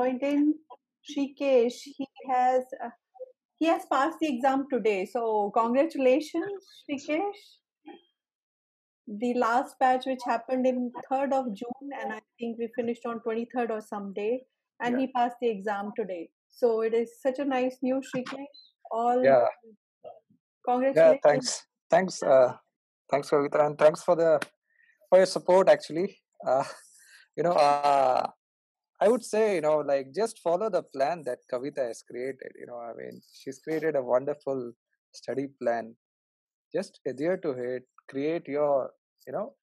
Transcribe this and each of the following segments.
joined in. Shrikesh, he has uh, he has passed the exam today. So congratulations, Shrikesh. The last batch which happened in 3rd of June, and I think we finished on 23rd or some day, and Yeah. he passed the exam today. So it is such a nice news, Shrikesh. All Yeah. Congratulations. Yeah. Thanks. Thanks. Uh, thanks, Kavita, and thanks for the for your support. Actually, uh, you know, uh, I would say, you know, like just follow the plan that Kavita has created. You know, I mean, she's created a wonderful study plan. Just adhere to it. Create your, you know,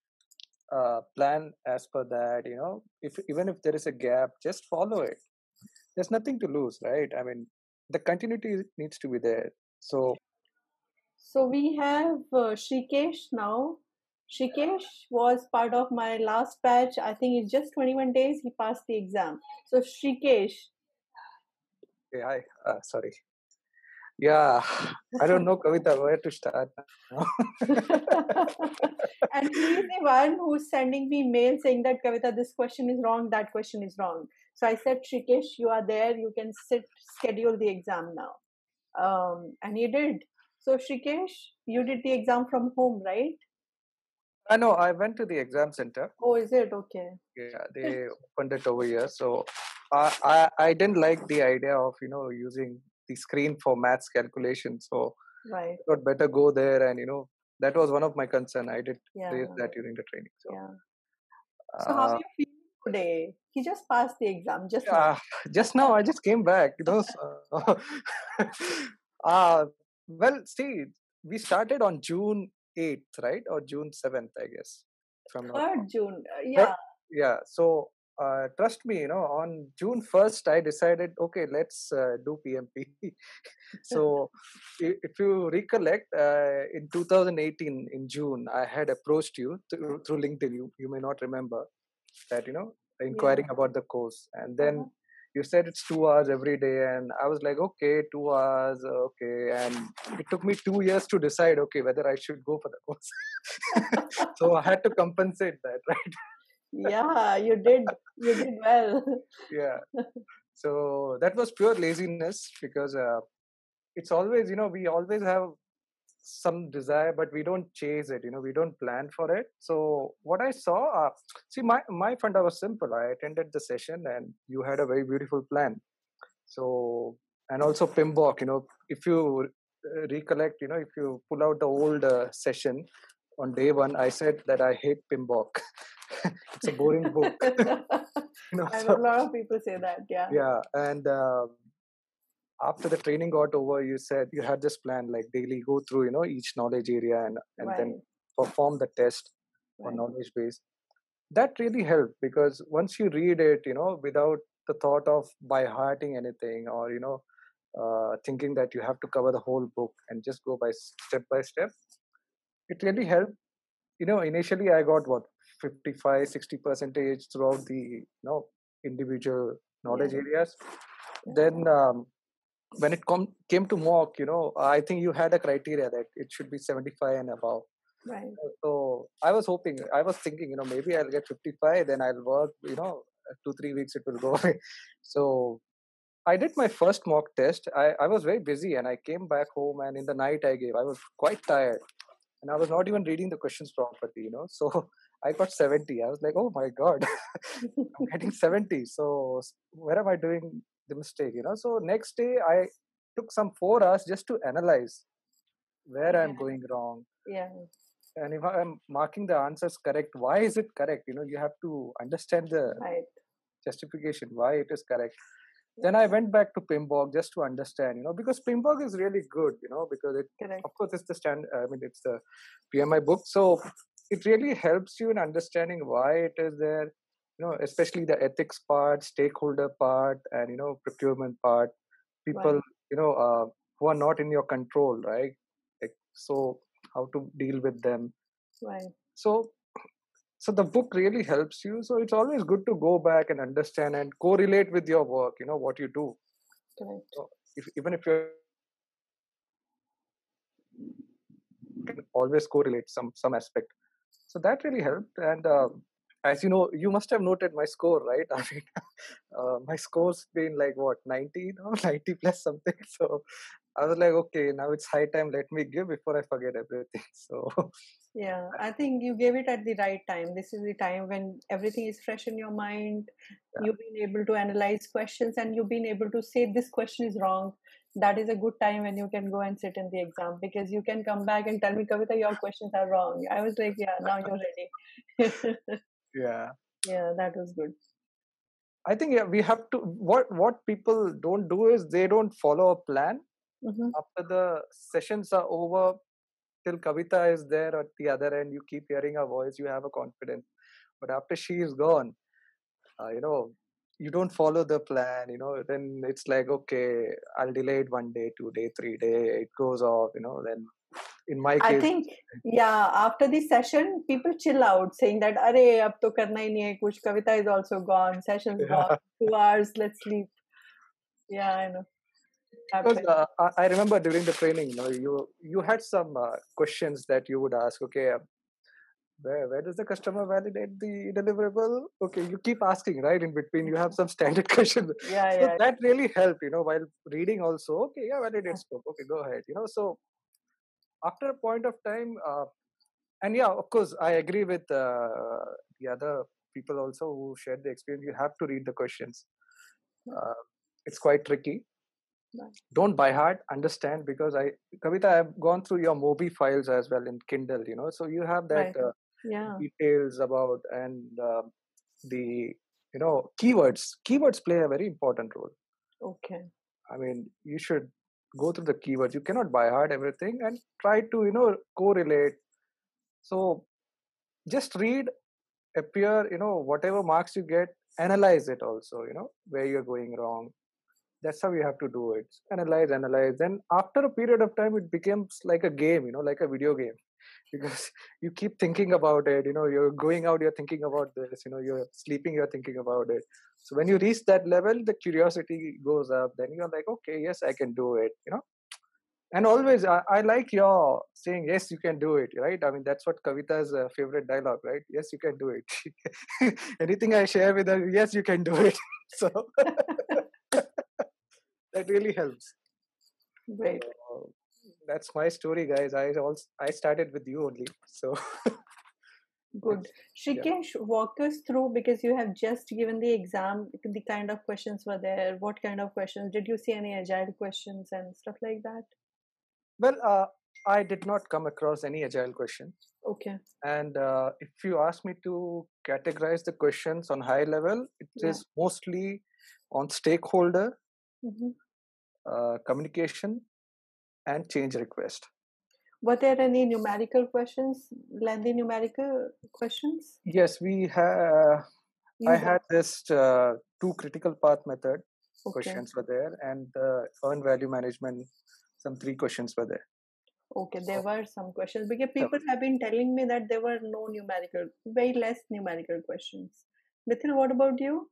uh, plan as per that. You know, if even if there is a gap, just follow it. There's nothing to lose, right? I mean, the continuity needs to be there. So So we have uh, Shrikesh now. Shrikesh was part of my last batch. I think it's just 21 days he passed the exam. So Shrikesh, Okay, hi. Uh, sorry. Yeah, I don't know, Kavita, where to start and he's the one who's sending me mail saying that Kavita, this question is wrong, that question is wrong. So I said, Shrikesh, you are there. You can sit, schedule the exam now. Um, and he did. So Shrikesh, you did the exam from home, right? I know, I went to the exam center. Oh, is it okay? Yeah, they opened it over here. So I, I, I didn't like the idea of, you know, using the screen for maths calculation. So Right. I thought better go there and, you know, that was one of my concern. I did Yeah. raise that during the training. So, Yeah. So how uh, are you feeling today? He just passed the exam. Just now. just now I just came back, you know. So, uh, well, see, we started on June 8th, right? Or June 7th, I guess. If I'm not wrong. Third June. Uh, yeah. yeah so uh, trust me you know on june 1st i decided okay let's uh, do pmp so if you recollect uh, in 2018 in june i had approached you through, through linkedin you, you may not remember that you know inquiring about the course and then Uh-huh. You said it's two hours every day and i was like okay two hours okay and it took me two years to decide okay whether i should go for the course so i had to compensate that right yeah, you did. You did well. yeah so that was pure laziness because uh, it's always you know we always have some desire but we don't chase it you know we don't plan for it so what i saw uh, see my my funda was simple i attended the session and you had a very beautiful plan so and also PMBOK you know if you uh, recollect you know if you pull out the old uh, session on day one i said that i hate PMBOK it's a boring book you know I so- a lot of people say that. Yeah. yeah and um after the training got over you said you had this plan like daily go through you know each knowledge area and and Right. then perform the test on knowledge base that really helped because once you read it you know without the thought of by hearting anything or you know uh, thinking that you have to cover the whole book and just go by step by step it really helped you know initially i got what 55 60 percentage throughout the you know individual knowledge Yeah. areas Yeah. then um, when it com- came to mock you know i think you had a criteria that it should be 75 and above. Right. Uh, so i was hoping i was thinking you know maybe i'll get 55 then i'll work you know uh, two three weeks it will go away. So i did my first mock test. I, I was very busy and i came back home and in the night i gave i was quite tired. And i was not even reading the questions properly you know so i got 70 i was like oh my god i'm getting 70 so where am i doing the mistake you know. So next day i took some four hours just to analyze where i'm going wrong. Yeah. and if i'm marking the answers correct why is it correct? You know you have to understand the Right. justification why it is correct. Then i went back to PMBOK just to understand you know because PMBOK is really good you know because it Correct. of course it's the stand i mean it's the pmi book. So it really helps you in understanding why it is there you know especially the ethics part stakeholder part and you know procurement part. People you know uh, who are not in your control right? Like so how to deal with them. Right. so so the book really helps you. So it's always good to go back and understand and correlate with your work you know what you do. Correct. so if, even if you're you can always correlate some some aspect. So that really helped. And uh, as you know, you must have noted my score, right? I mean, uh, my score's been like what 90 no 90 plus something. So I was like, okay, now it's high time. Let me give before I forget everything. So yeah, I think you gave it at the right time. This is the time when everything is fresh in your mind. Yeah. You've been able to analyze questions and you've been able to say this question is wrong. That is a good time when you can go and sit in the exam because you can come back and tell me, Kavita, your questions are wrong. I was like, yeah, now you're ready. Yeah. yeah, that was good. I think yeah, we have to. What what people don't do is they don't follow a plan. Mhm. After the sessions are over, till Kavita is there at the other end, you keep hearing her voice. You have a confidence, but after she is gone, uh, you know, you don't follow the plan. You know, then it's like okay, I'll delay it one day, two day, three day. It goes off. You know, then in my I case, think yeah, after the session, people chill out saying that अरे अब तो करना ही नहीं है कुछ Kavita is also gone, session's Yeah. gone, two hours, let's sleep. Yeah, I know. because Happens. uh, I I remember during the training, you know, you you had some uh, questions that you would ask. Okay, uh, where where does the customer validate the deliverable? Okay, you keep asking right in between. You have some standard questions. Yeah, So yeah. that really helped, you know, while reading also. Okay, yeah, validate scope. Okay, go ahead. You know, so after a point of time, uh, and yeah, of course, I agree with uh, the other people also who shared the experience. You have to read the questions. Uh, it's quite tricky don't by heart understand because i kavita i've gone through your mobi files as well in kindle you know so you have that Right. uh, Yeah. details about and uh, the you know keywords keywords play a very important role Okay. i mean you should go through the keywords. You cannot buy hard everything and try to you know correlate. So just read appear you know whatever marks you get analyze it also you know where you're going wrong. That's how you have to do it. Analyze analyze then after a period of time it becomes like a game you know like a video game. Because you keep thinking about it you know you're going out you're thinking about this you know you're sleeping you're thinking about it so when you reach that level the curiosity goes up. Then you're like okay yes i can do it you know? And always I, I like your saying yes you can do it right? I mean that's what kavita's uh, favorite dialogue right? Yes you can do it. Anything i share with her yes you can do it. So that really helps. Great. Uh, that's my story guys. I also i started with you only so Good. Shrikesh, walk us through because you have just given the exam, the kind of questions were there. What kind of questions? Did you see any agile questions and stuff like that? well uh, i did not come across any agile question Okay. and uh, if you ask me to categorize the questions on high level it is Yeah. mostly on stakeholder hmm uh, communication and change request Were there any numerical questions, lengthy numerical questions? yes we have You i got- had this uh, two critical path method okay. questions were there and uh, earn value management some three questions were there Okay, there were some questions because people have been telling me that there were no numerical, very less numerical questions. Mithil, what about you?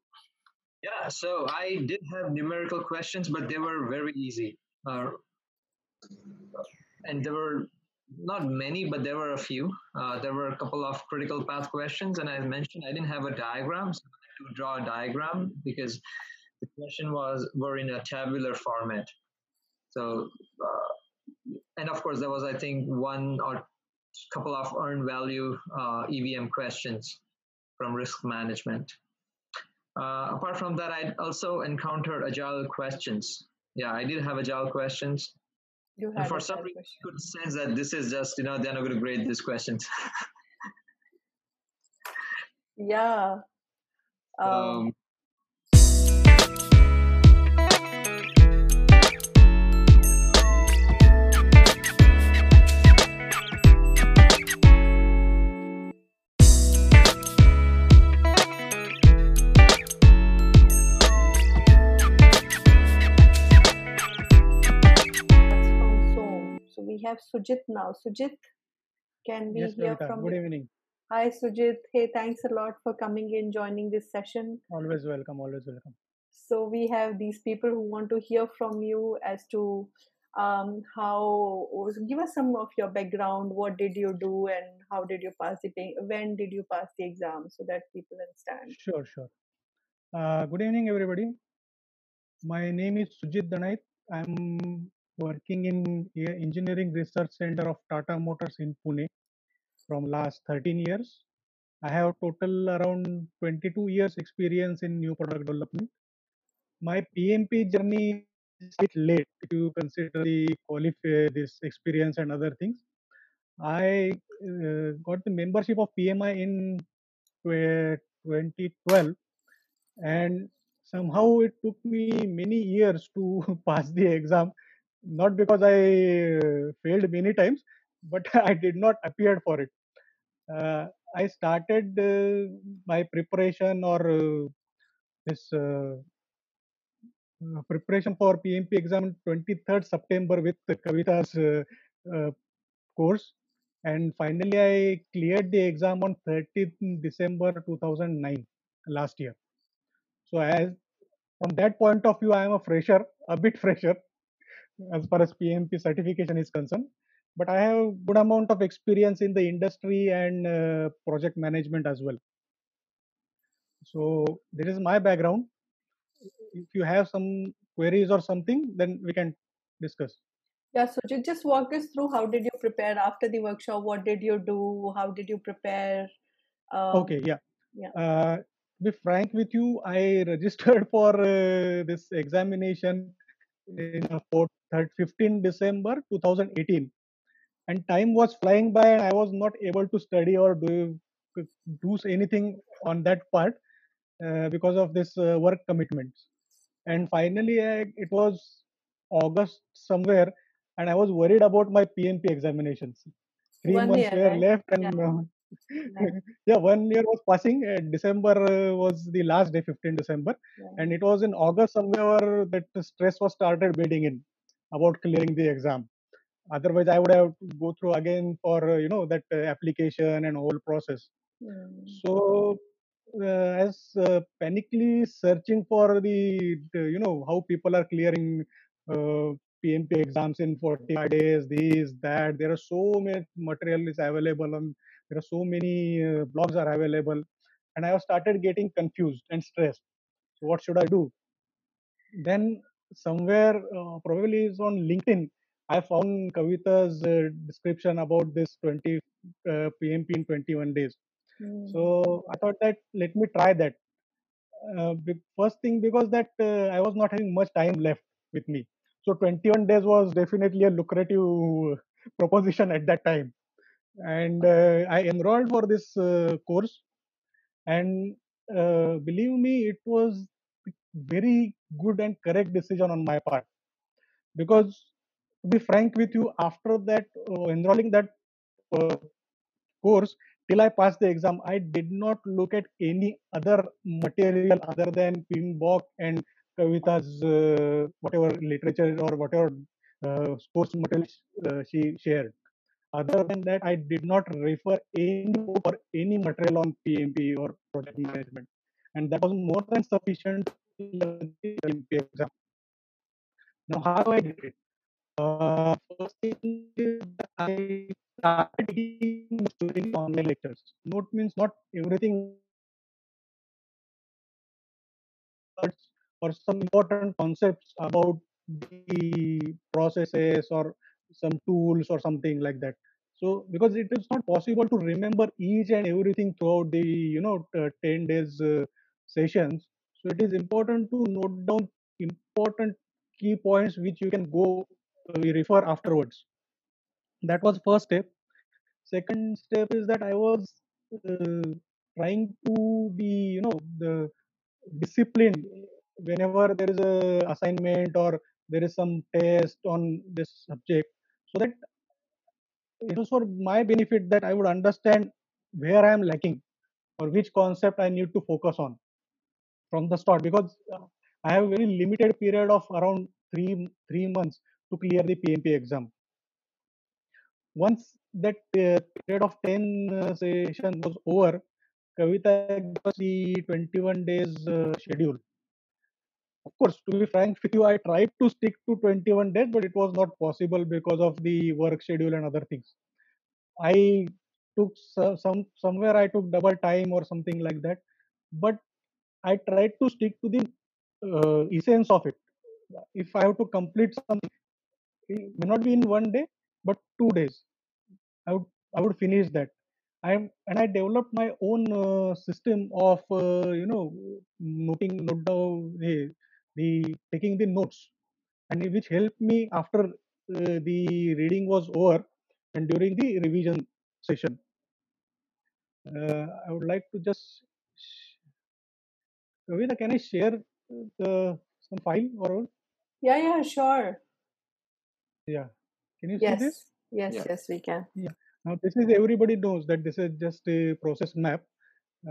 Yeah, so I did have numerical questions, but they were very easy. Uh, and there were not many, but there were a few. Uh, there were a couple of critical path questions, and I mentioned I didn't have a diagram, so I had to draw a diagram because the question was were in a tabular format. So, uh, and of course, there was I think one or couple of earned value uh, EVM questions from risk management. Uh, apart from that, I also encountered agile questions. Yeah, I did have agile questions. You And had for some reason, question. Could sense that this is just, you know, they're not going to grade these questions. Yeah. Um, um, have Sujit now. Sujit, can we Yes, hear Kavita. from Good you? evening. Hi, Sujit. Hey, thanks a lot for coming in, joining this session. Always welcome. Always welcome. So we have these people who want to hear from you as to um, how give us some of your background what did you do and how did you pass the when did you pass the exam so that people understand sure sure uh, good evening everybody my name is sujit danait i'm working in engineering research center of tata motors in pune from last 13 years i have total around 22 years experience in new product development my pmp journey is a bit late if you consider the qualify this experience and other things. I uh, got the membership of PMI in 2012, and somehow it took me many years to pass the exam. Not because I failed many times, but I did not appear for it. Uh, I started uh, my preparation or uh, this uh, uh, preparation for PMP exam 23rd September with Kavita's course. And finally, I cleared the exam on 30th December 2009, last year. So, as from that point of view, I am a fresher, a bit fresher, as far as PMP certification is concerned. But I have good amount of experience in the industry and uh, project management as well. So, this is my background if you have some queries or something, then we can discuss. Yeah, so just walk us through how did you prepare after the workshop? What did you do? How did you prepare? Um, okay, yeah. Yeah. Uh, to be frank with you, I registered for uh, this examination in uh, 15 December 2018, and time was flying by, and I was not able to study or do do anything on that part uh, because of this uh, work commitments and finally I, it was august somewhere and i was worried about my pmp examinations three one months year, were right? left and yeah. Uh, yeah one year was passing and december uh, was the last day 15 december yeah. and it was in august somewhere that the stress was started building in about clearing the exam otherwise i would have to go through again for uh, you know that uh, application and whole process mm. so uh, as uh, panically searching for the, the, you know how people are clearing uh, PMP exams in 45 days, this that. There are so many materials available and there are so many uh, blogs are available, and I have started getting confused and stressed. So what should I do? Then somewhere uh, probably is on LinkedIn. I found Kavita's uh, description about this 20 PMP in 21 days Mm. So I thought that let me try that. Uh, first thing because that uh, I was not having much time left with me. So 21 days was definitely a lucrative proposition at that time, and uh, I enrolled for this uh, course. And uh, believe me, it was very good and correct decision on my part because to be frank with you, after that uh, enrolling that course, till I passed the exam, I did not look at any other material other than PMBOK and Kavita's uh, whatever literature or whatever uh, sports material uh, she shared. Other than that, I did not refer any or any material on PMP or project management, and that was more than sufficient the PMP exam. Now, how I did it? Uh, first thing is I started doing online lectures. Note means not everything but or some important concepts about the processes or some tools or something like that. So because it is not possible to remember each and everything throughout the you know 10 days uh, sessions. So it is important to note down important key points which you can go uh, refer afterwards. That was first step second step is that i was uh, trying to be you know the discipline whenever there is a assignment or there is some test on this subject so that it was for my benefit that i would understand where i am lacking or which concept i need to focus on from the start because uh, i have a very limited period of around 3 3 months to clear the pmp exam once that uh, period of 10 uh, session was over, Kavita gave us the 21 days uh, schedule. Of course to be frank with you i tried to stick to 21 days but it was not possible because of the work schedule and other things. I took some somewhere i took double time or something like that but i tried to stick to the uh, essence of it. If i have to complete something it may not be in one day but two days. I would i would finish that. I am and i developed my own uh, system of uh, you know noting note down the, the taking the notes and which helped me after uh, the reading was over and during the revision session. Uh, i would like to just Kavita, can i share the some file or Yeah, yeah, sure. yeah. Can you see this? Yes, yes, Yeah. yes, we can. yeah. Now, this is everybody knows that this is just a process map,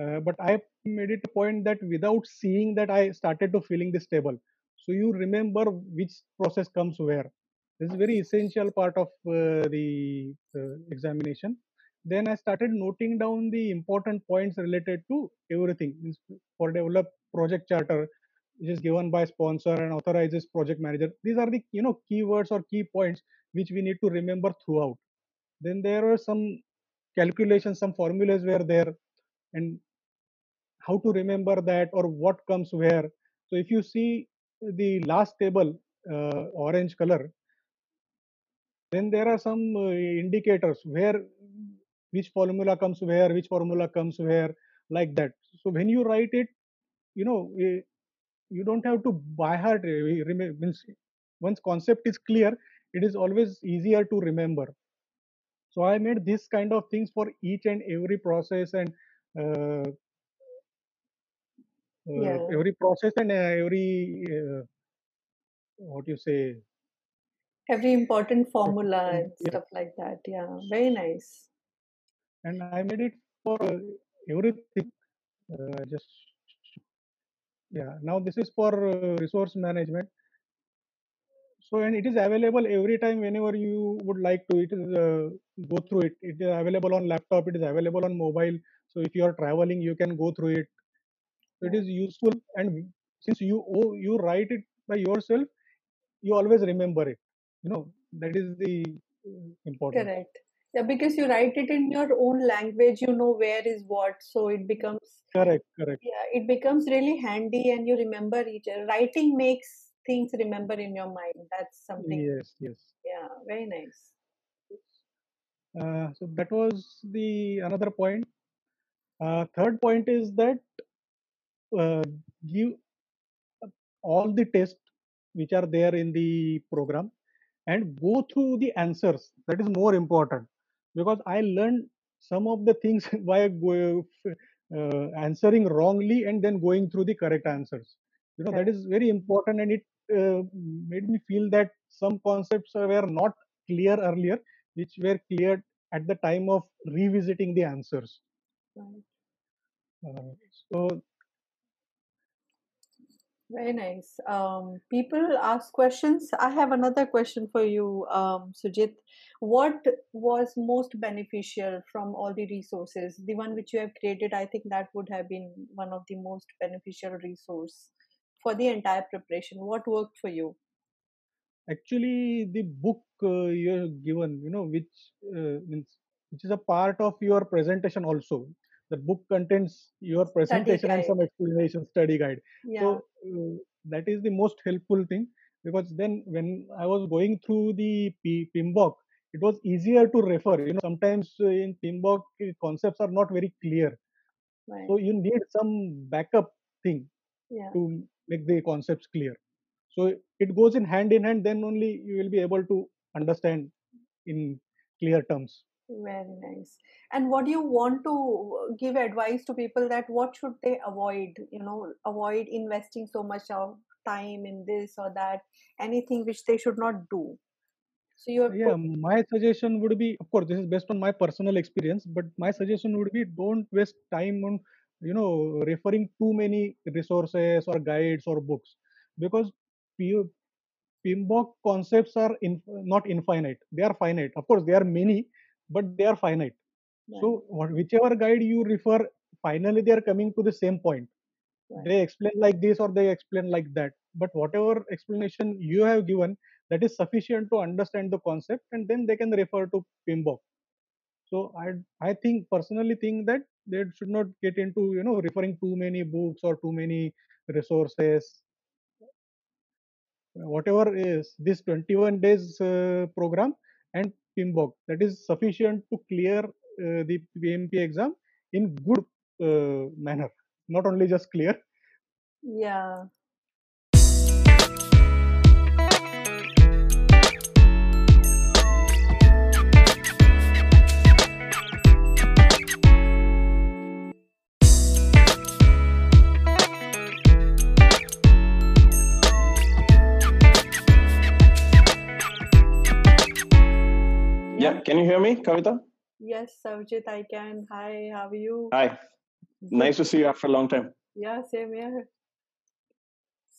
uh, but I made it a point that without seeing that, I started to filling this table. So you remember which process comes where. This is very essential part of uh, the uh, examination. Then I started noting down the important points related to everything for develop project charter, which is given by sponsor and authorizes project manager. These are the you know keywords or key points which we need to remember throughout then there were some calculations some formulas were there and how to remember that or what comes where. So if you see the last table uh, orange color then there are some uh, indicators where which formula comes where which formula comes where like that. So when you write it you know eh, you don't have to by heart eh, once concept is clear it is always easier to remember. So i made this kind of things for each and every process and uh, uh, Yeah. every process and uh, every uh, what you say Every important formula and- yeah. stuff like that. Yeah, very nice. and i made it for uh, everything uh, just yeah now this is for uh, resource management so and it is available every time whenever you would like to it is uh, go through it it is available on laptop it is available on mobile so if you are traveling you can go through it it is useful and since you oh, you write it by yourself you always remember it you know that is the uh, important Correct. Yeah, because you write it in your own language, you know where is what, so it becomes correct correct yeah, it becomes really handy and you remember each writing makes things remember in your mind. That's something yes yes yeah, very nice. uh, so that was the another point uh, third point is that give all the tests which are there in the program and go through the answers. That is more important. Because i learned some of the things by uh, answering wrongly and then going through the correct answers. You know that is very important and it uh, made me feel that some concepts were not clear earlier which were cleared at the time of revisiting the answers. Right. uh, so Very nice. Um, people ask questions. I have another question for you, um, Sujit. What was most beneficial from all the resources? The one which you have created, I think that would have been one of the most beneficial resource for the entire preparation. What worked for you? actually the book uh, you have given you know which uh, means which is a part of your presentation also the book contains your presentation and some explanation study guide Yeah. so uh, that is the most helpful thing because then when i was going through the P- PMBOK it was easier to refer you know sometimes uh, in PMBOK uh, concepts are not very clear right. so you need some backup thing yeah. to make the concepts clear so it goes in hand in hand then only you will be able to understand in clear terms Very nice. And what do you want to uh, give advice to people that what should they avoid? You know, avoid investing so much of time in this or that. Anything which they should not do. So you're yeah my suggestion would be of course this is based on my personal experience but my suggestion would be don't waste time on you know referring too many resources or guides or books because PMBOK concepts are in, not infinite they are finite of course there are many but they are finite so what, whichever guide you refer finally they are coming to the same point Right. they explain like this or they explain like that but whatever explanation you have given that is sufficient to understand the concept and then they can refer to PMBOK. So I I think personally think that they should not get into you know referring too many books or too many resources. Whatever is this 21 days uh, program and PMBOK that is sufficient to clear uh, the PMP exam in good uh, manner, not only just clear. Yeah. Yeah, can you hear me, Kavita? Yes, Savjit, I can. Hi, how are you? Hi, nice to see you after a long time. Yeah, same here.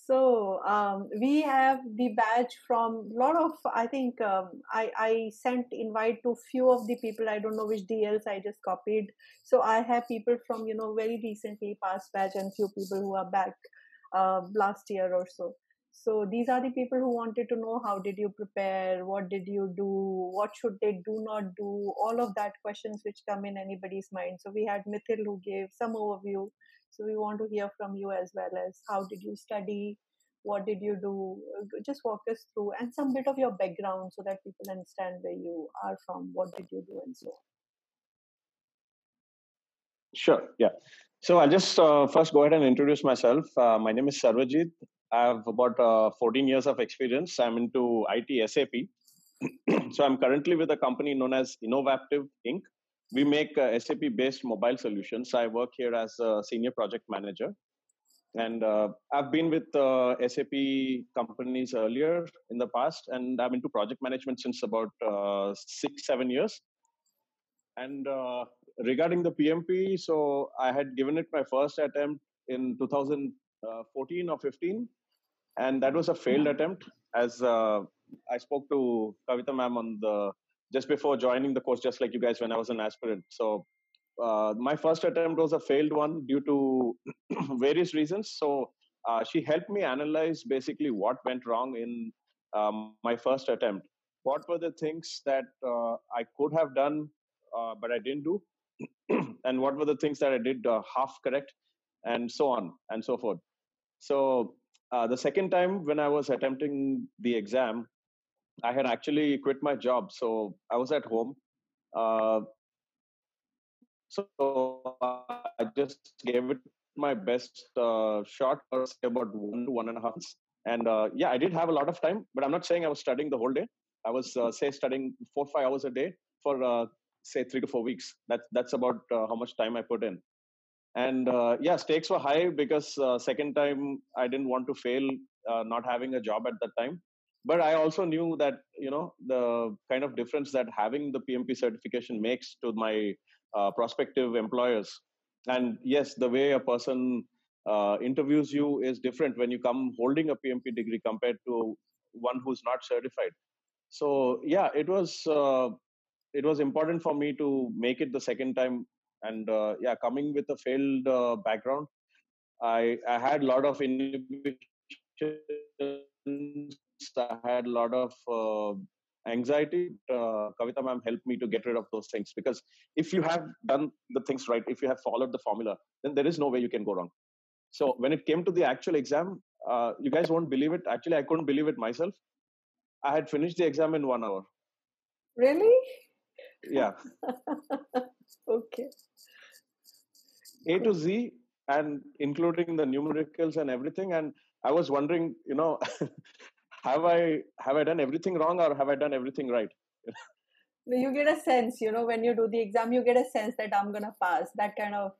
So um, we have the badge from a lot of. I think um, I I sent invite to few of the people. I don't know which DLs I just copied. So I have people from you know very recently past batch and few people who are back uh, last year or so. So these are the people who wanted to know how did you prepare, what did you do, what should they do not do, all of that questions which come in anybody's mind. So we had Mithil who gave some overview. So we want to hear from you as well as how did you study, what did you do, just walk us through and some bit of your background so that people understand where you are from, what did you do and so on. Sure, yeah. So I'll just uh, first go ahead and introduce myself. Uh, my name is Sarvajit. I have about uh, 14 years of experience. I'm into IT SAP. so I'm currently with a company known as Innovapptive Inc. We make uh, SAP based mobile solutions. I work here as a senior project manager. And uh, I've been with uh, SAP companies earlier in the past, and I'm into project management since about uh, six, seven years. And uh, regarding the PMP, so I had given it my first attempt in 2014 or 15, and that was a failed attempt. As uh, I spoke to Kavita ma'am on the just before joining the course, just like you guys when I was an aspirant. So uh, my first attempt was a failed one due to various reasons. So uh, she helped me analyze basically what went wrong in um, my first attempt. What were the things that uh, I could have done uh, but I didn't do, and what were the things that I did uh, half correct, and so on and so forth. So uh, the second time when I was attempting the exam, I had actually quit my job, so I was at home. Uh, so I just gave it my best uh, shot for about one to one and a half months. And uh, yeah, I did have a lot of time, but I'm not saying I was studying the whole day. I was uh, say studying four five hours a day for uh, say three to four weeks. That's that's about uh, how much time I put in. And uh, yeah, stakes were high because second time I didn't want to fail, not having a job at that time. But i also knew that you know the kind of difference that having the pmp certification makes to my uh, prospective employers. And yes the way a person uh, interviews you is different when you come holding a pmp degree compared to one who's not certified. So yeah it was uh, it was important for me to make it the second time and uh, yeah coming with a failed uh, background i i had a lot of inhibitions I had a lot of uh, anxiety. Uh, Kavita ma'am helped me to get rid of those things because if you have done the things right, if you have followed the formula, then there is no way you can go wrong. So when it came to the actual exam, uh, you guys won't believe it. Actually, I couldn't believe it myself. I had finished the exam in one hour. Really? Yeah. okay. A to Z, and including the numericals and everything. And I was wondering, you know, have I have I done everything wrong or have I done everything right? you get a sense, you know, when you do the exam, you get a sense that I'm gonna pass. That kind of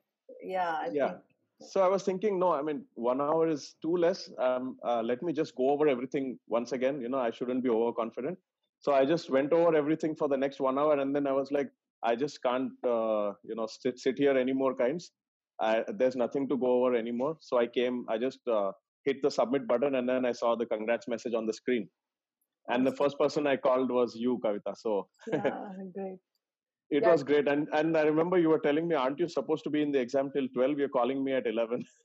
yeah. I yeah. Think. So I was thinking, no, I mean, one hour is too less. Um, uh, let me just go over everything once again. You know, I shouldn't be overconfident. So I just went over everything for the next one hour, and then I was like, I just can't, uh, you know, sit sit here anymore. Kinds, I, there's nothing to go over anymore. So I came, I just uh, hit the submit button, and then I saw the congrats message on the screen. And the first person I called was you, Kavita. So yeah, great. it Yeah. was great. And and I remember you were telling me, aren't you supposed to be in the exam till twelve? You're calling me at eleven.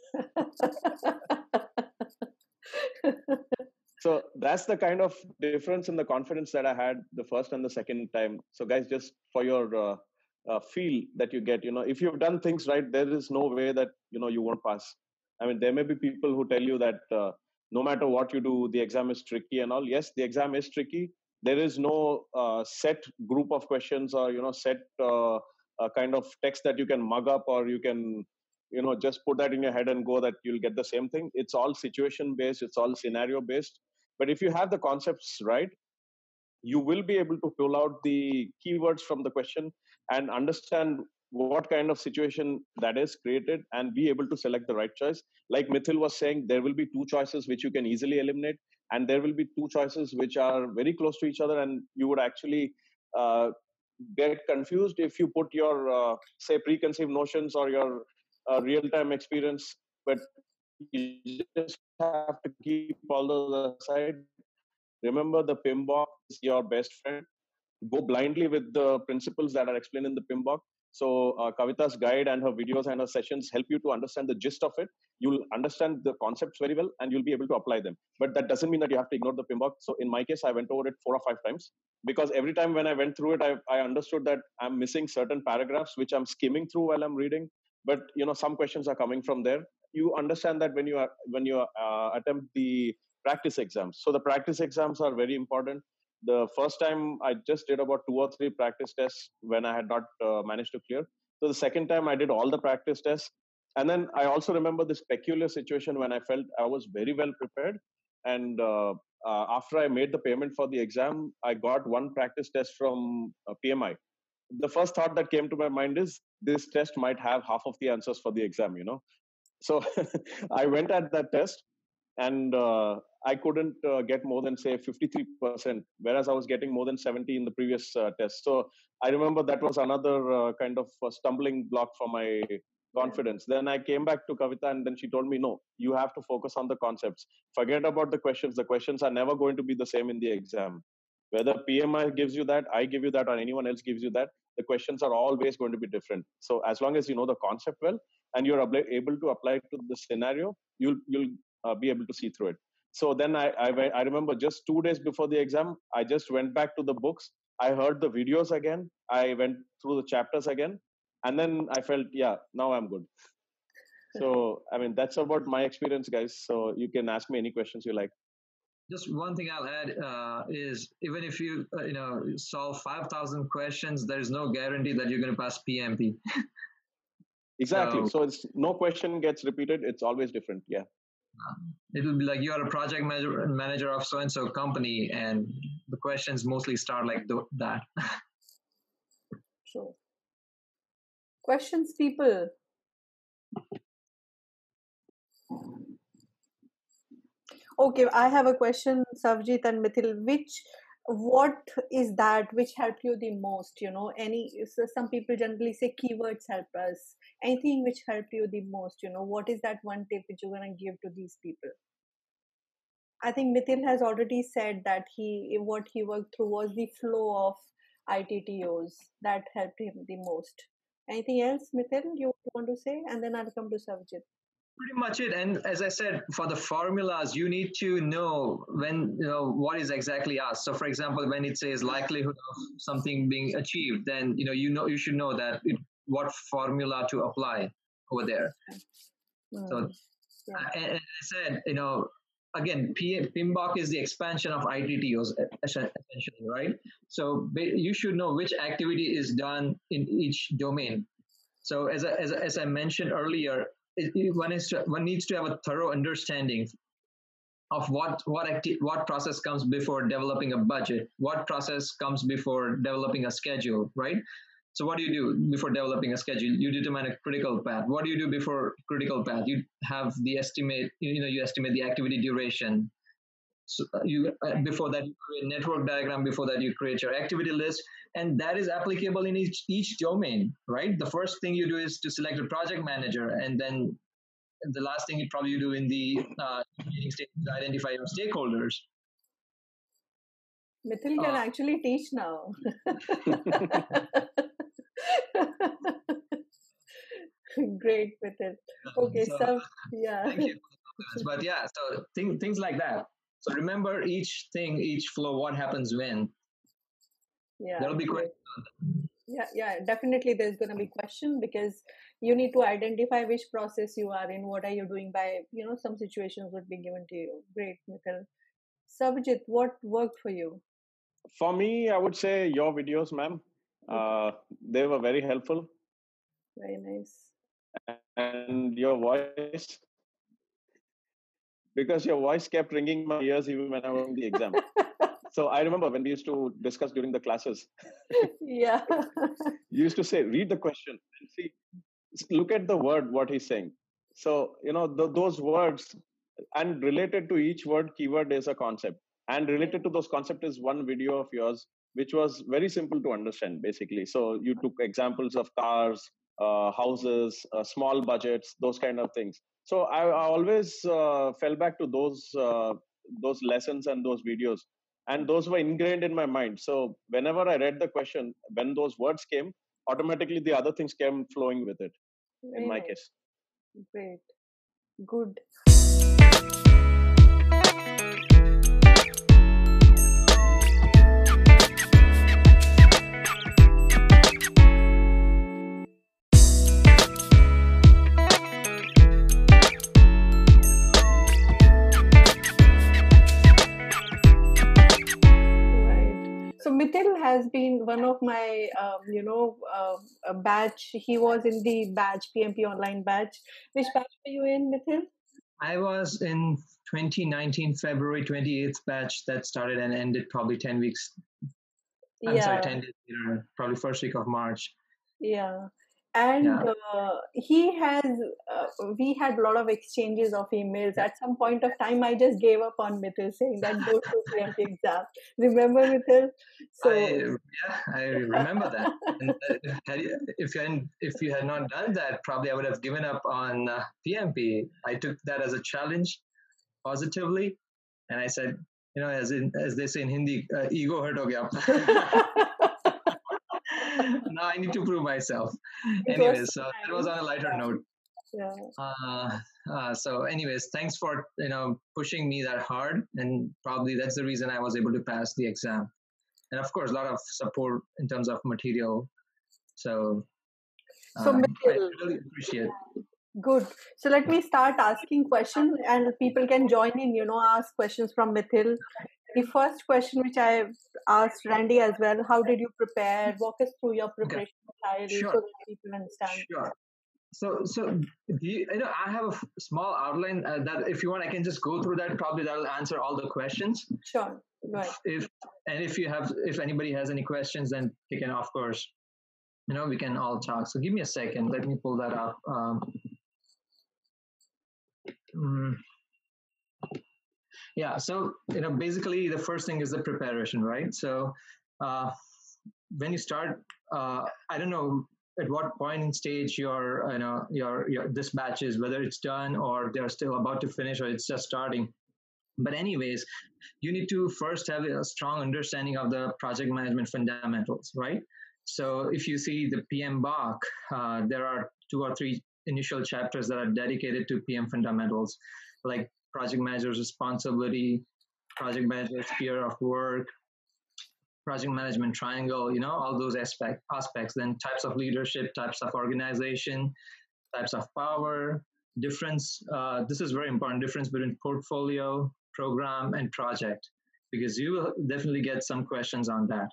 so that's the kind of difference in the confidence that I had the first and the second time. So guys, just for your uh, uh, feel that you get, you know, if you've done things right, there is no way that you know you won't pass. I mean, there may be people who tell you that uh, no matter what you do, the exam is tricky and all. Yes, the exam is tricky. There is no uh, set group of questions or you know set uh, kind of text that you can mug up or you can you know just put that in your head and go that you'll get the same thing it's all situation based it's all scenario based but if you have the concepts right you will be able to pull out the keywords from the question and understand what kind of situation that is created and be able to select the right choice. Like mithil was saying there will be two choices which you can easily eliminate and there will be two choices which are very close to each other and you would actually uh, get confused if you put your uh, say preconceived notions or your uh, real-time experience, but you just have to keep all those aside. Remember, the PMBOK is your best friend. Go blindly with the principles that are explained in the PMBOK. So, uh, Kavita's guide and her videos and her sessions help you to understand the gist of it. You'll understand the concepts very well and you'll be able to apply them. But that doesn't mean that you have to ignore the PMBOK. So, in my case, I went over it four or five times because every time when I went through it, I, I understood that I'm missing certain paragraphs which I'm skimming through while I'm reading but you know some questions are coming from there you understand that when you are when you uh, attempt the practice exams. So the practice exams are very important. The first time i just did about two or three practice tests when i had not uh, managed to clear. So the second time i did all the practice tests. And then i also remember this peculiar situation when i felt i was very well prepared. And uh, uh after i made the payment for the exam i got one practice test from uh, pmi the first thought that came to my mind is this test might have half of the answers for the exam you know so i went at that test and uh, i couldn't uh, get more than say 53% whereas i was getting more than 70 in the previous uh, test. So i remember that was another uh, kind of stumbling block for my confidence. Then i came back to kavita and then she told me no you have to focus on the concepts. Forget about the questions. The questions are never going to be the same in the exam whether pmi gives you that i give you that or anyone else gives you that the questions are always going to be different. So as long as you know the concept well and you're able to apply it to the scenario you'll you'll uh, be able to see through it. So then I, I i remember just two days before the exam i just went back to the books. I heard the videos again. I went through the chapters again. And then i felt yeah now i'm good. So i mean that's about my experience guys. So you can ask me any questions you like just one thing I'll add uh, is even if you uh, you know solve five thousand questions, there is no guarantee that you're going to pass PMP. exactly. So, so, it's no question gets repeated. It's always different. Yeah. It will be like you are a project manager, manager of so and so company, and the questions mostly start like th- that. Sure. Questions, people. Okay, I have a question, Savjit and Mithil. Which, what is that which helped you the most? You know, any so some people generally say keywords help us. Anything which helped you the most? You know, what is that one tip which you're gonna give to these people? I think Mithil has already said that he what he worked through was the flow of ITTOs that helped him the most. Anything else, Mithil, you want to say? And then I'll come to Savjit pretty much it and as i said for the formulas you need to know when you know what is exactly asked so for example when it says likelihood of something being achieved then you know you know you should know that it, what formula to apply over there so yeah. and, and i said you know again PMBOK is the expansion of ITTOs essentially, right? So you should know which activity is done in each domain. So as I, as, as I mentioned earlier, one is to, one needs to have a thorough understanding of what what acti- what process comes before developing a budget what process comes before developing a schedule right? So what do you do before developing a schedule? You determine a critical path. What do you do before critical path? You have the estimate you know you estimate the activity duration so uh, you uh, before that you create network diagram before that you create your activity list and that is applicable in each each domain right the first thing you do is to select a project manager and then the last thing you probably do in the uh, meeting stage is identify your stakeholders Mithil can uh, actually teach now. Great, Mithil. Okay, so, so yeah. but yeah, so things like that. So remember each thing, each flow, what happens when. Yeah. That'll be great. Yeah, yeah, definitely there's going to be question because you need to identify which process you are in, what are you doing by, you know, some situations would be given to you. Great, Mithil. Sabjit, what worked for you? For me, I would say your videos, ma'am. Uh, they were very helpful. Very nice. And your voice, because your voice kept ringing my ears even when I was in the exam. so I remember when we used to discuss during the classes, yeah. you used to say, read the question and see, look at the word, what he's saying. So, you know, th- those words and related to each word, keyword is a concept. And related to those concept is one video of yours, which was very simple to understand, basically. So you took examples of cars, uh, houses, uh, small budgets, those kind of things. So I, I always uh, fell back to those uh, those lessons and those videos, and those were ingrained in my mind. So whenever I read the question, when those words came, automatically the other things came flowing with it. Very In my case. Great. Good. My, um, you know, uh, a batch. He was in the batch PMP online batch. Which batch were you in, with him? I was in 2019 February 28th batch that started and ended probably 10 weeks. I'm yeah. sorry, 10 days later, probably first week of March. Yeah. And Yeah. uh, he has, uh, we had a lot of exchanges of emails. At some point of time, I just gave up on Mithil saying that go to PMP exam. Remember, Mithil? So, I, yeah, I remember that. And uh, you- if you if you had not done that, probably I would have given up on uh, PMP. I took that as a challenge positively, and I said, you know, as in as they say in Hindi, uh, ego hurt ho gaya. now I need to prove myself. It Anyways, so that was on a lighter note. yeah. Uh, uh, so, anyways, thanks for you know pushing me that hard, and probably that's the reason I was able to pass the exam. And of course, a lot of support in terms of material. So, So, um, I really appreciate. Good. So let me start asking questions and people can join in, you know, ask questions from Mithil. The first question which I asked Randy as well, how did you prepare? Walk us through your preparation style Sure. so that people understand. Sure. So, so do you, you know, I have a small outline uh, that if you want, I can just go through that. Probably that'll answer all the questions. Sure. Right. if and if you have if anybody has any questions then they can of course you know we can all talk so give me a second let me pull that up um, mm, yeah so you know basically the first thing is the preparation right? So uh, when you start uh, i don't know at what point in stage your you know your your this batch is whether it's done or they're still about to finish or it's just starting. But anyways you need to first have a strong understanding of the project management fundamentals right? So if you see the PMBOK uh, there are two or three initial chapters that are dedicated to pm fundamentals like project manager's responsibility project manager's sphere of work project management triangle you know all those aspect, aspects then types of leadership types of organization types of power difference uh, this is very important difference between portfolio program and project because you will definitely get some questions on that.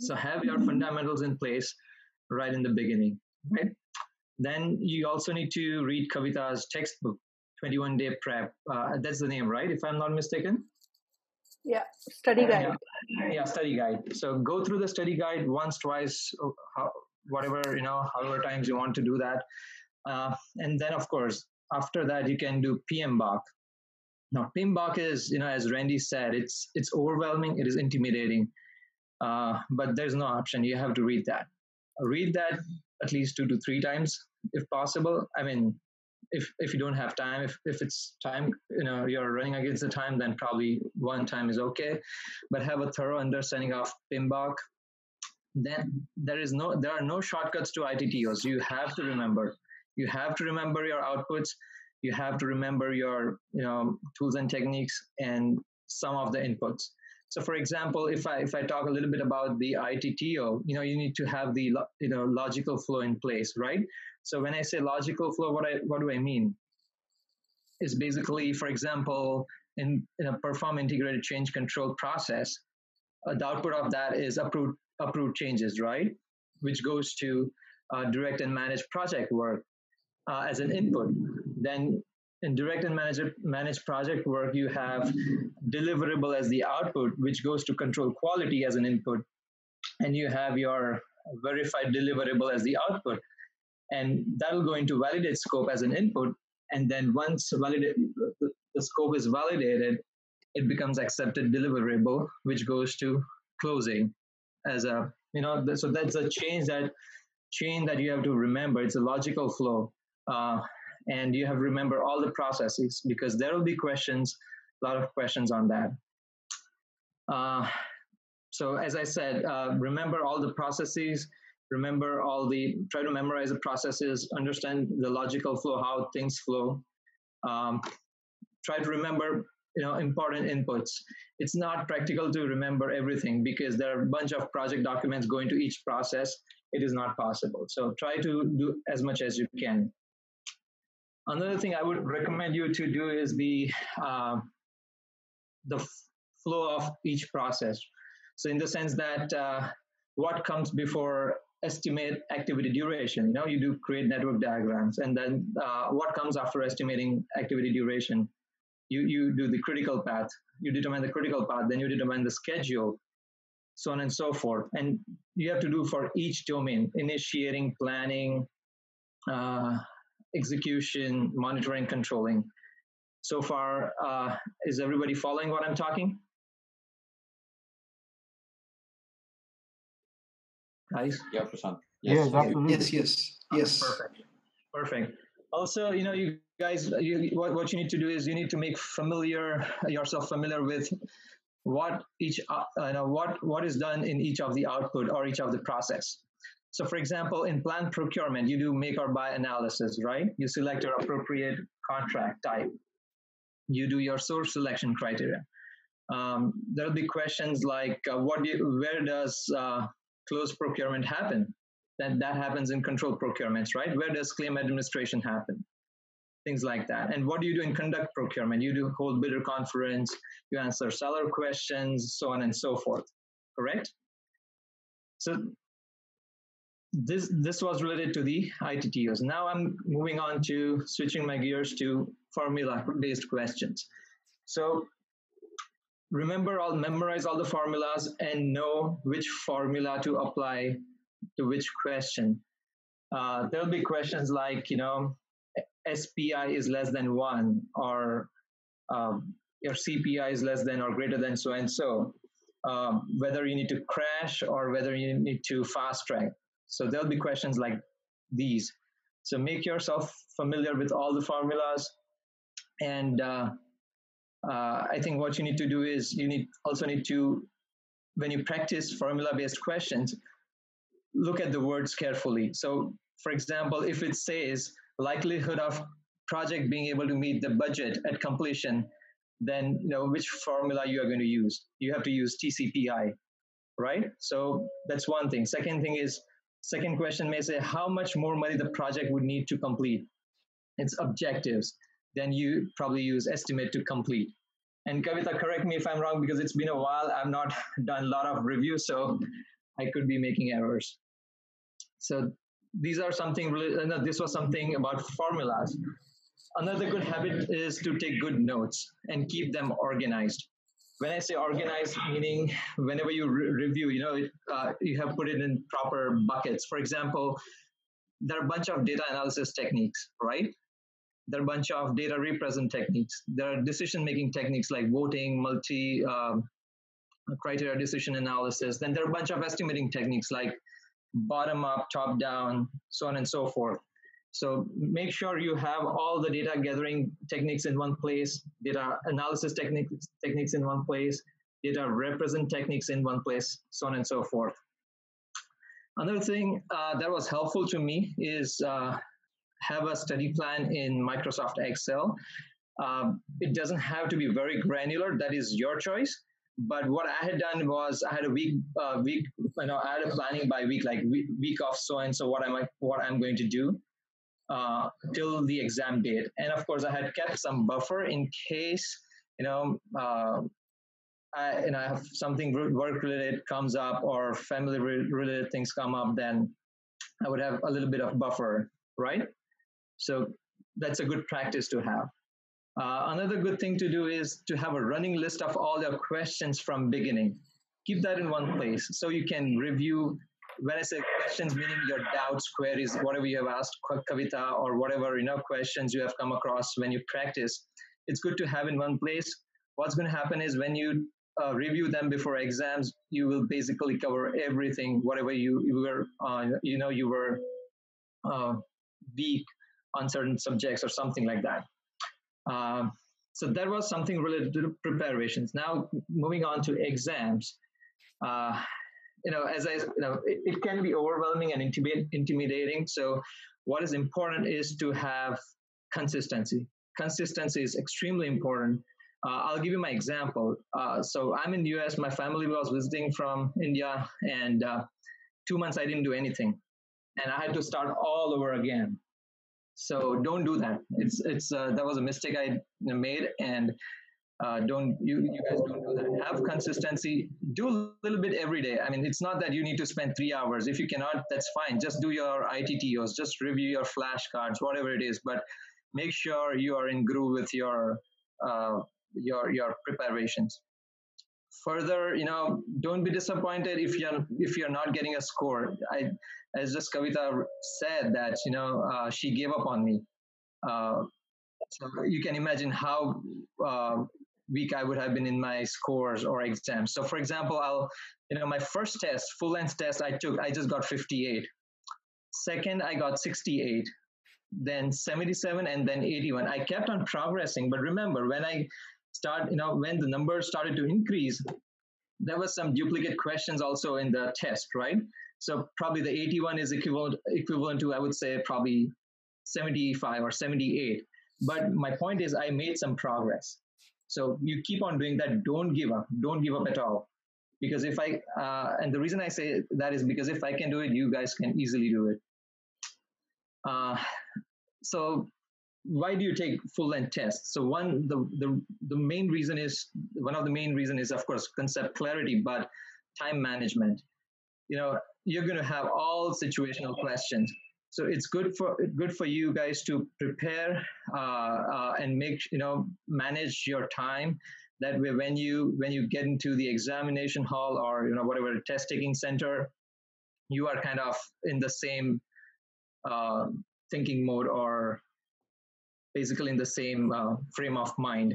So have your fundamentals in place right in the beginning right? Then you also need to read kavita's textbook 21 day prep. Uh, that's the name right? If i'm not mistaken? Yeah. Study guide. yeah. yeah study guide. So go through the study guide once twice how, whatever you know however times you want to do that. Uh, and then of course after that you can do PMBOK now PMBOK is you know as randy said it's it's overwhelming it is intimidating uh, but there's no option. You have to read that. Read that at least two to three times if possible. I mean if if you don't have time if, if it's time you know you're running against the time then probably one time is okay but have a thorough understanding of PMBOK. Then there is no there are no shortcuts to ITTOs. You have to remember. You have to remember your outputs. you have to remember your you know tools and techniques and some of the inputs so for example if i if i talk a little bit about the itto you know you need to have the you know logical flow in place right so when i say logical flow what i what do i mean is basically for example in, in a perform integrated change control process uh, the output of that is approved approved changes right which goes to uh, direct and manage project work uh, as an input. Then in direct and manage, manage project work, you have deliverable as the output, which goes to control quality as an input. And you have your verified deliverable as the output. And that'll go into validate scope as an input. And then once validate, the scope is validated, it becomes accepted deliverable, which goes to closing as a, you know, so that's a change that chain that you have to remember. It's a logical flow. Uh, and you have to remember all the processes because there will be questions, a lot of questions on that. Uh, so as I said, uh, remember all the processes, remember all the, try to memorize the processes, understand the logical flow, how things flow. Um, try to remember you know important inputs it's not practical to remember everything because there are a bunch of project documents going to each process it is not possible so try to do as much as you can Another thing I would recommend you to do is the uh, the flow of each process. So in the sense that uh, what comes before estimate activity duration. You know, you do create network diagrams, and then uh, what comes after estimating activity duration? You you do the critical path. You determine the critical path. Then you determine the schedule, so on and so forth. And you have to do for each domain: initiating, planning, uh, execution, monitoring, controlling. So far, uh, is everybody following what I'm talking? Guys? Yeah, Prashant. Yes, yes absolutely. Yes, yes, yes. Perfect. Perfect. Also, you know, you guys, you, what, what you need to do is you need to make familiar yourself familiar with what each, uh, you know, what what is done in each of the output or each of the process. So for example, in plan procurement, you do make or buy analysis, right? You select your appropriate contract type. You do your source selection criteria. Um, there'll be questions like, uh, what do you, where does uh, close procurement happen? That, that happens in control procurements, right? Where does claim administration happen? Things like that. And what do you do in conduct procurement? You do hold bidder conference, you answer seller questions, so on and so forth, correct? So this this was related to the ITTOs. Now I'm moving on to switching my gears to formula-based questions. So remember all, memorize all the formulas and know which formula to apply to which question. Uh, there'll be questions like, you know, SPI is less than one, or um, your CPI is less than or greater than so and so. Um, whether you need to crash or whether you need to fast track. So there'll be questions like these. So make yourself familiar with all the formulas. And uh, uh, I think what you need to do is you need also need to, when you practice formula-based questions, look at the words carefully. So for example, if it says likelihood of project being able to meet the budget at completion, then you know which formula you are going to use. You have to use TCPI, right? So that's one thing. Second thing is Second question may say how much more money the project would need to complete its objectives. Then you probably use estimate to complete. And Kavita, correct me if I'm wrong because it's been a while. I've not done a lot of reviews, so I could be making errors. So these are something, this was something about formulas. Another good habit is to take good notes and keep them organized when I say organized, meaning whenever you re- review, you know, uh, you have put it in proper buckets. For example, there are a bunch of data analysis techniques, right? There are a bunch of data represent techniques. There are decision making techniques like voting, multi um, criteria decision analysis. Then there are a bunch of estimating techniques like bottom up, top down, so on and so forth. So make sure you have all the data gathering techniques in one place, data analysis techniques, techniques in one place, data represent techniques in one place, so on and so forth. Another thing uh, that was helpful to me is uh, have a study plan in Microsoft Excel. Um, it doesn't have to be very granular. That is your choice. But what I had done was I had a week, uh, week, you know, I had a planning by week, like week, week of so and so what I'm what I'm going to do uh, till the exam date. And of course, I had kept some buffer in case you know uh, I, and something work related comes up or family related things come up, then I would have a little bit of buffer, right? So that's a good practice to have. Uh, another good thing to do is to have a running list of all your questions from beginning. Keep that in one place so you can review. When I say questions, meaning your doubts, queries, whatever you have asked Kavita or whatever you know questions you have come across when you practice, it's good to have in one place. What's going to happen is when you uh, review them before exams, you will basically cover everything, whatever you, you were, uh, you know, you were uh, weak on certain subjects or something like that. Um, so that was something related to preparations. Now moving on to exams, uh, you know, as I, you know, it, it can be overwhelming and intimidating. So what is important is to have consistency. Consistency is extremely important uh, I'll give you my example. Uh, so I'm in the US. My family was visiting from India, and uh, two months I didn't do anything, and I had to start all over again. So don't do that. It's it's uh, that was a mistake I made, and uh, don't you you guys don't do that. Have consistency. Do a little bit every day. I mean, it's not that you need to spend three hours. If you cannot, that's fine. Just do your ITTOs. Just review your flashcards, whatever it is. But make sure you are in groove with your uh, your your preparations further you know don't be disappointed if you're if you're not getting a score. I as just kavita said that you know uh, she gave up on me. Uh, so you can imagine how uh, weak i would have been in my scores or exams. So for example i'll you know my first test full length test i took i just got 58 second i got 68 then 77 and then 81 i kept on progressing but remember when i start, you know, when the numbers started to increase, there was some duplicate questions also in the test, right? So probably the 81 is equivalent equivalent to I would say probably 75 or 78. But my point is I made some progress. So you keep on doing that. Don't give up. Don't give up at all. Because if I uh, and the reason I say that is because if I can do it, you guys can easily do it. Uh, so why do you take full length tests? So one, the, the, the main reason is, one of the main reason is of course concept clarity, but time management. You know, you're going to have all situational questions. So it's good for good for you guys to prepare uh, uh, and make you know manage your time. That way, when you when you get into the examination hall or you know whatever test taking center, you are kind of in the same uh, thinking mode or basically in the same uh, frame of mind.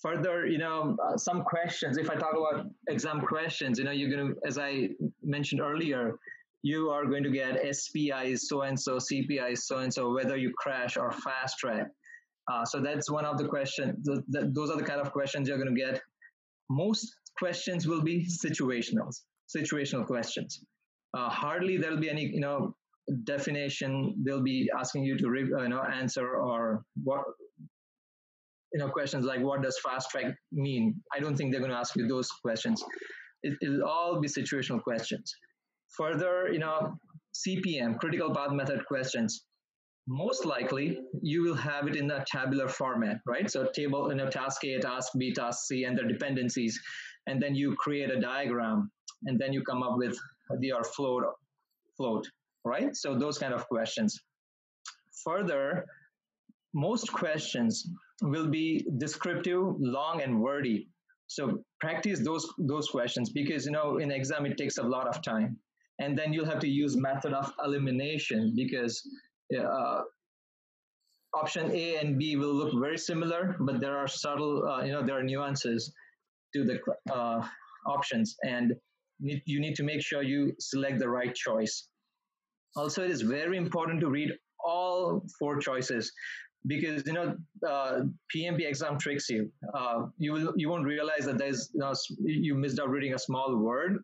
Further, you know, uh, some questions, if I talk about exam questions, you know, you're going to, as I mentioned earlier, you are going to get SPI so and so, CPI so and so, whether you crash or fast track. Uh, so that's one of the questions. Those are the kind of questions you're going to get. Most questions will be situational, situational questions. Uh, hardly there'll be any, you know, definition they'll be asking you to uh, you know answer or what you know questions like what does fast track mean? I don't think they're going to ask you those questions. It, will all be situational questions. Further you know cpm critical path method questions. Most likely you will have it in a tabular format right? So table you know task a task b task c and their dependencies and then you create a diagram and then you come up with your float float right? So those kind of questions. Further, most questions will be descriptive, long, and wordy. So practice those those questions because you know in exam it takes a lot of time, and then you'll have to use method of elimination because uh, option A and B will look very similar, but there are subtle uh, you know there are nuances to the uh, options, and you need to make sure you select the right choice. Also, it is very important to read all four choices because you know uh, PMP exam tricks you. Uh, you will you won't realize that there's you, know, you missed out reading a small word,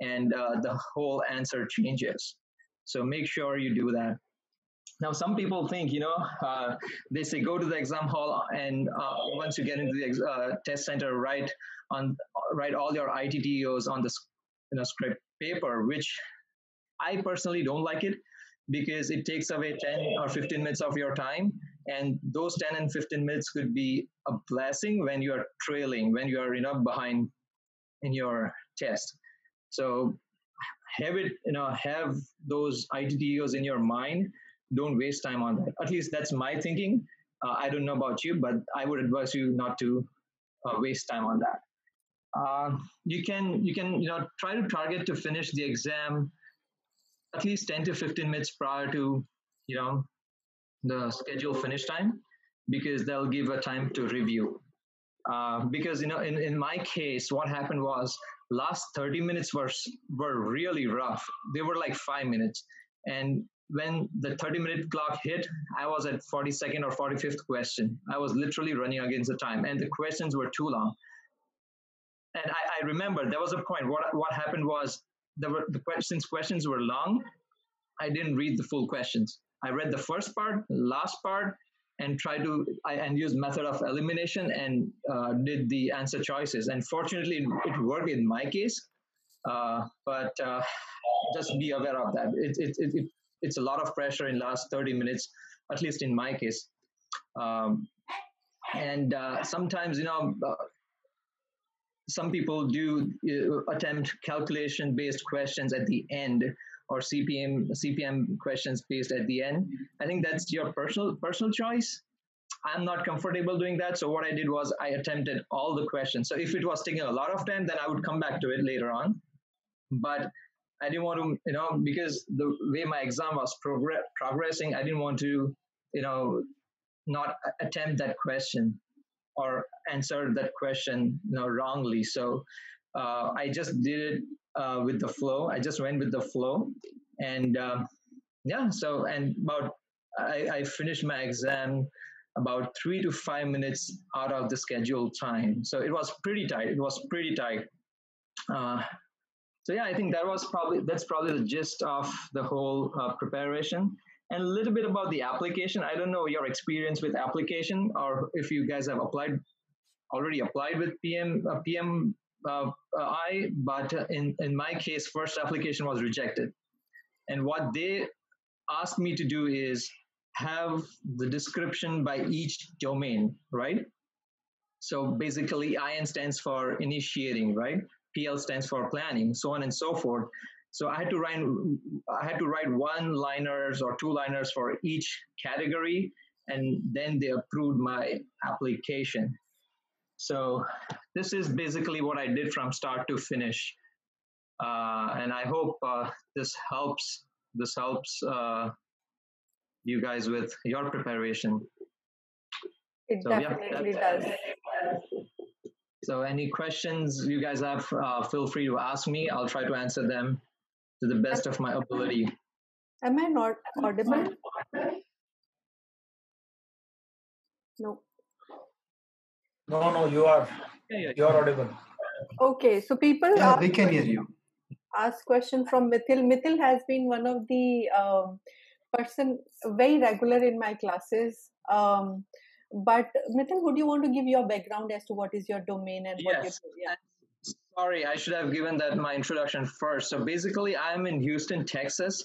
and uh, the whole answer changes. So make sure you do that. now some people think you know uh, they say go to the exam hall and uh, once you get into the uh, test center write on write all your ITTOs on the you know script paper which I personally don't like it because it takes away 10 or 15 minutes of your time. And those 10 and 15 minutes could be a blessing when you are trailing when you are you know behind in your test. So have it you know have those ITTOs in your mind. Don't waste time on that. At least that's my thinking. Uh, I don't know about you but I would advise you not to uh, waste time on that. Uh, you can you can you know try to target to finish the exam at least 10 to 15 minutes prior to you know the schedule finish time because they'll give a time to review. Uh, because you know in, in my case what happened was last 30 minutes were were really rough. They were like five minutes. And when the 30 minute clock hit i was at 42nd or 45th question. I was literally running against the time and the questions were too long. And I, I remember there was a point what what happened was there were the questions questions were long i didn't read the full questions. I read the first part last part and tried to I, and use method of elimination and uh, did the answer choices. And fortunately it, worked in my case uh, but uh, just be aware of that. It, it, it, it's a lot of pressure in last 30 minutes at least in my case. Um, and uh, sometimes you know uh, some people do uh, attempt calculation based questions at the end or CPM CPM questions based at the end. I think that's your personal personal choice. I'm not comfortable doing that. So what I did was I attempted all the questions. So if it was taking a lot of time, then I would come back to it later on. But I didn't want to, you know, because the way my exam was progress, progressing, I didn't want to, you know, not attempt that question or answered that question you know wrongly. So uh, i just did it uh, with the flow. I just went with the flow. And um, yeah so and about I, I finished my exam about three to five minutes out of the scheduled time. So it was pretty tight. It was pretty tight. Uh, so yeah i think that was probably that's probably the gist of the whole uh, preparation and a little bit about the application. I don't know your experience with application or if you guys have applied already applied with PM uh, PM uh, I, but in in my case, first application was rejected, and what they asked me to do is have the description by each domain, right? So basically, IN stands for initiating, right? PL stands for planning, so on and so forth. So I had to write I had to write one liners or two liners for each category, and then they approved my application. So this is basically what I did from start to finish, uh, and I hope uh, this helps. This helps uh, you guys with your preparation. It so, definitely yeah, does. So any questions you guys have, uh, feel free to ask me. I'll try to answer them to the best of my ability. Am I not audible? No. No, no, you are. Yeah, yeah. You are audible. Okay, so people. Yeah, we can hear you. Ask question from Mithil. Mithil has been one of the um, person very regular in my classes. Um, but Mithil, would you want to give your background as to what is your domain and what yes. you Yeah. Sorry, I should have given that my introduction first. So basically, I'm in Houston, Texas.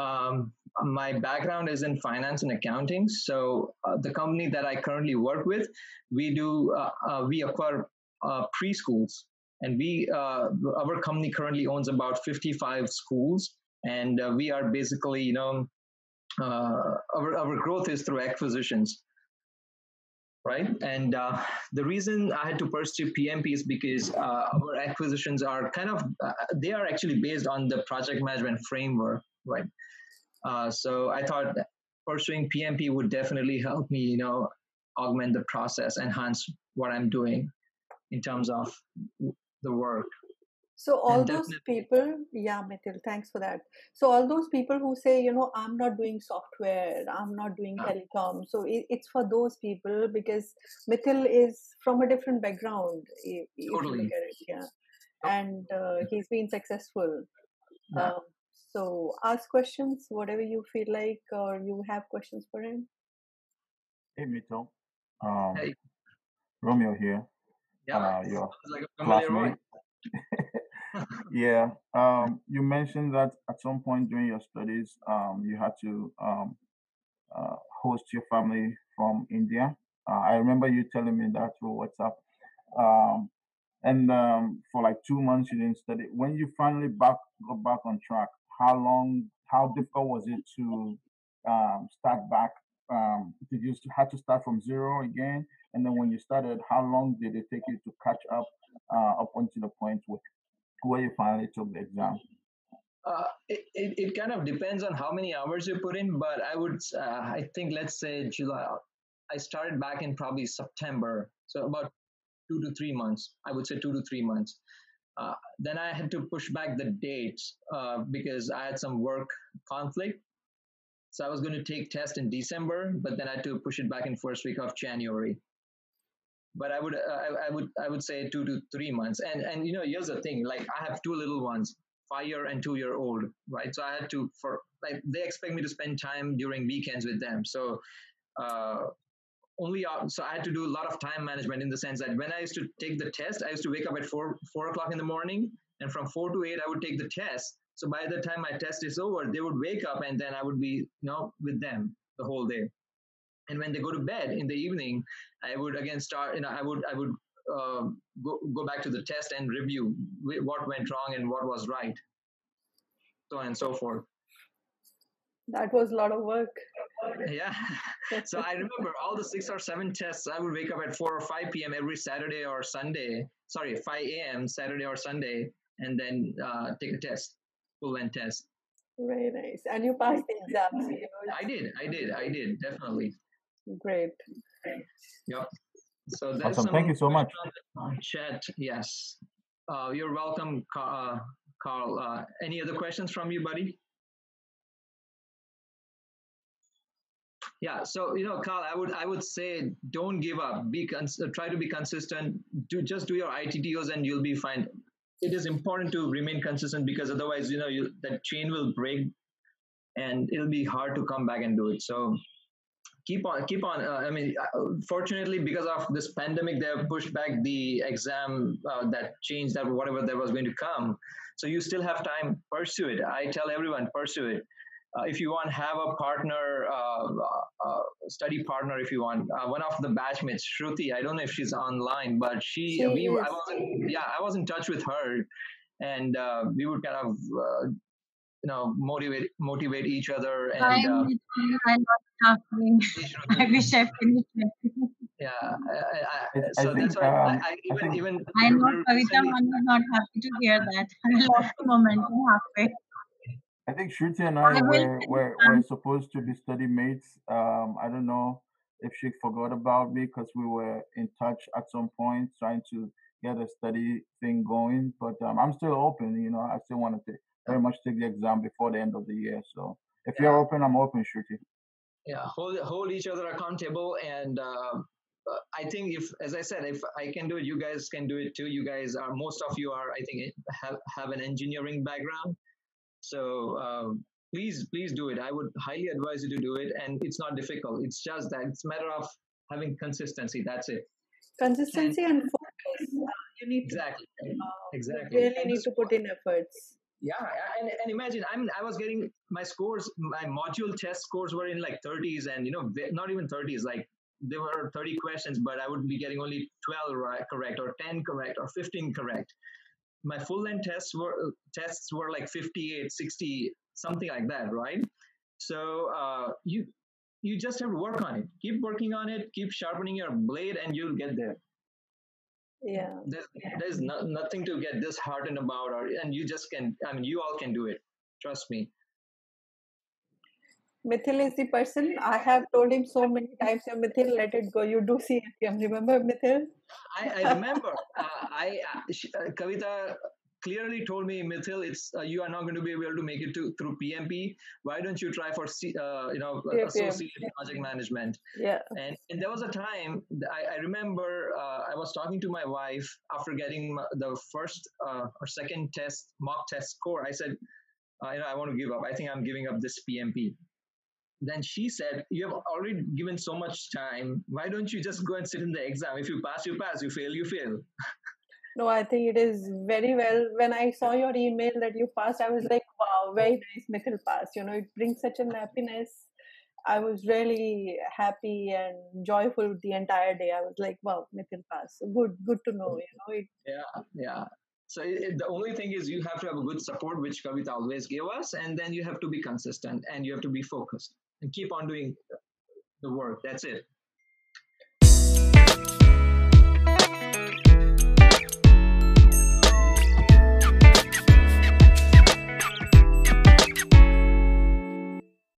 Um, my background is in finance and accounting. So uh, the company that I currently work with, we do uh, uh, we acquire uh, preschools, and we uh, our company currently owns about 55 schools, and uh, we are basically you know our our growth is through acquisitions right? And uh, the reason I had to pursue PMP is because uh, our acquisitions are kind of uh, they are actually based on the project management framework, right? Uh, so I thought pursuing PMP would definitely help me, you know, augment the process, enhance what I'm doing in terms of the work. So all those people, yeah, Mithil, thanks for that. So all those people who say, you know, I'm not doing software, I'm not doing telecom. So it, it's for those people because Mithil is from a different background. If, totally. If it, yeah, and uh, he's been successful. Yeah. Um, So ask questions, whatever you feel like, or you have questions for him. Hey, Mito. Um, Hey. Romeo here. Yeah, Uh, your like a classmate. yeah. Um, you mentioned that at some point during your studies, um, you had to um, uh, host your family from India. Uh, I remember you telling me that through WhatsApp. Um, and um, for like two months, you didn't study. When you finally back got back on track, how long? How difficult was it to um, start back? Did you had to start from zero again? And then when you started, how long did it take you to catch up uh, up until the point where you finally took the exam? Uh, it, it, it kind of depends on how many hours you put in, but I would, uh, I think, let's say July. I started back in probably September, so about two to three months. I would say two to three months. Uh, then I had to push back the dates uh, because I had some work conflict. So I was going to take test in December, but then I had to push it back in first week of January. But I would, uh, I, I would, I would say two to three months. And and you know, here's the thing: like I have two little ones, five year and two year old, right? So I had to for like they expect me to spend time during weekends with them. So uh, only uh, so I had to do a lot of time management in the sense that when I used to take the test, I used to wake up at four four o'clock in the morning, and from four to eight I would take the test. So by the time my test is over, they would wake up, and then I would be you know with them the whole day. And when they go to bed in the evening, I would again start. You know, I would I would uh, go go back to the test and review what went wrong and what was right, so on and so forth. That was a lot of work. Yeah. so I remember all the six or seven tests. I would wake up at 4 or 5 p.m. every Saturday or Sunday. Sorry, 5 a.m. Saturday or Sunday, and then uh, take a test, full length test. Very nice. And you passed the exams. You know, I did, I did, I did, definitely. It's great. Yep. So there's Awesome. Thank you so much. on chat. Yes. Uh, you're welcome, uh, Carl. Uh, any other questions from you, buddy? Yeah, so you know, Carl, I would I would say don't give up. Be cons- uh, try to be consistent. Do just do your ITTOs and you'll be fine. It is important to remain consistent because otherwise, you know, you, that chain will break, and it'll be hard to come back and do it. So keep on, keep on. Uh, I mean, uh, fortunately, because of this pandemic, they have pushed back the exam uh, that changed that whatever that was going to come. So you still have time. Pursue it. I tell everyone, pursue it uh, if you want have a partner uh, uh, study partner if you want uh, one of the batchmates shruti i don't know if she's online but she, She we i was yeah i was in touch with her and uh, we would kind of uh, you know motivate motivate each other and I'm uh. I lost halfway. hey, I Shruti. wish I finished it. yeah I, I, I, I, I that's think why um, I I even think even I know Kavita recently one was not happy to hear that. I lost the momentum halfway. I think Shruti and I I were were, were supposed to be study mates. Um, I don't know if she forgot about me because we were in touch at some point trying to get a study thing going. But um, I'm still open. You know, I still want to take, very much take the exam before the end of the year. So if you're open, I'm open, Shruti. Yeah. Hold hold each other accountable and uh, uh, i think if as i said if i can do it you guys can do it too. You guys are most of you are i think have have an engineering background. So um, please please do it. I would highly advise you to do it and it's not difficult. It's just that it's a matter of having consistency. That's it. Consistency and focus. Uh, You need to exactly. uh, you exactly really need to put in efforts. Yeah and, and imagine i mean i was getting my scores my module test scores were in like 30s and you know not even 30s like there were 30 questions but i would be getting only 12 right, correct or 10 correct or 15 correct. My full length tests were tests were like 58 60 something like that right? So uh, you you just have to work on it. Keep working on it keep sharpening your blade and you'll get there Yeah. there's there's no, nothing to get disheartened about or and you just can i mean you all can do it trust me Mithil is the person I have told him so many times. "Yeah, Mithil, let it go. You do CAPM. Remember, Mithil? i, I remember uh, i uh, uh, kavita clearly told me mithil it's uh, you are not going to be able to make it to through pmp why don't you try for C, uh, you know CAPM. associate project management Yeah. and, and there was a time I, I remember uh, I was talking to my wife after getting the first uh, or second test mock test score. I said, I, I want to give up. I think I'm giving up this PMP. Then she said, You have already given so much time. Why don't you just go and sit in the exam? If you pass, you pass. You fail, you fail. No, I think it is very well. When I saw your email that you passed, I was like, wow, very nice, Mithil pass. You know, it brings such an happiness. I was really happy and joyful the entire day. I was like, wow, Mithil pass. Good, good to know. You know, it. Yeah, yeah. So it, the only thing is you have to have a good support, which Kavita always gave us, and then you have to be consistent and you have to be focused and keep on doing the work. That's it.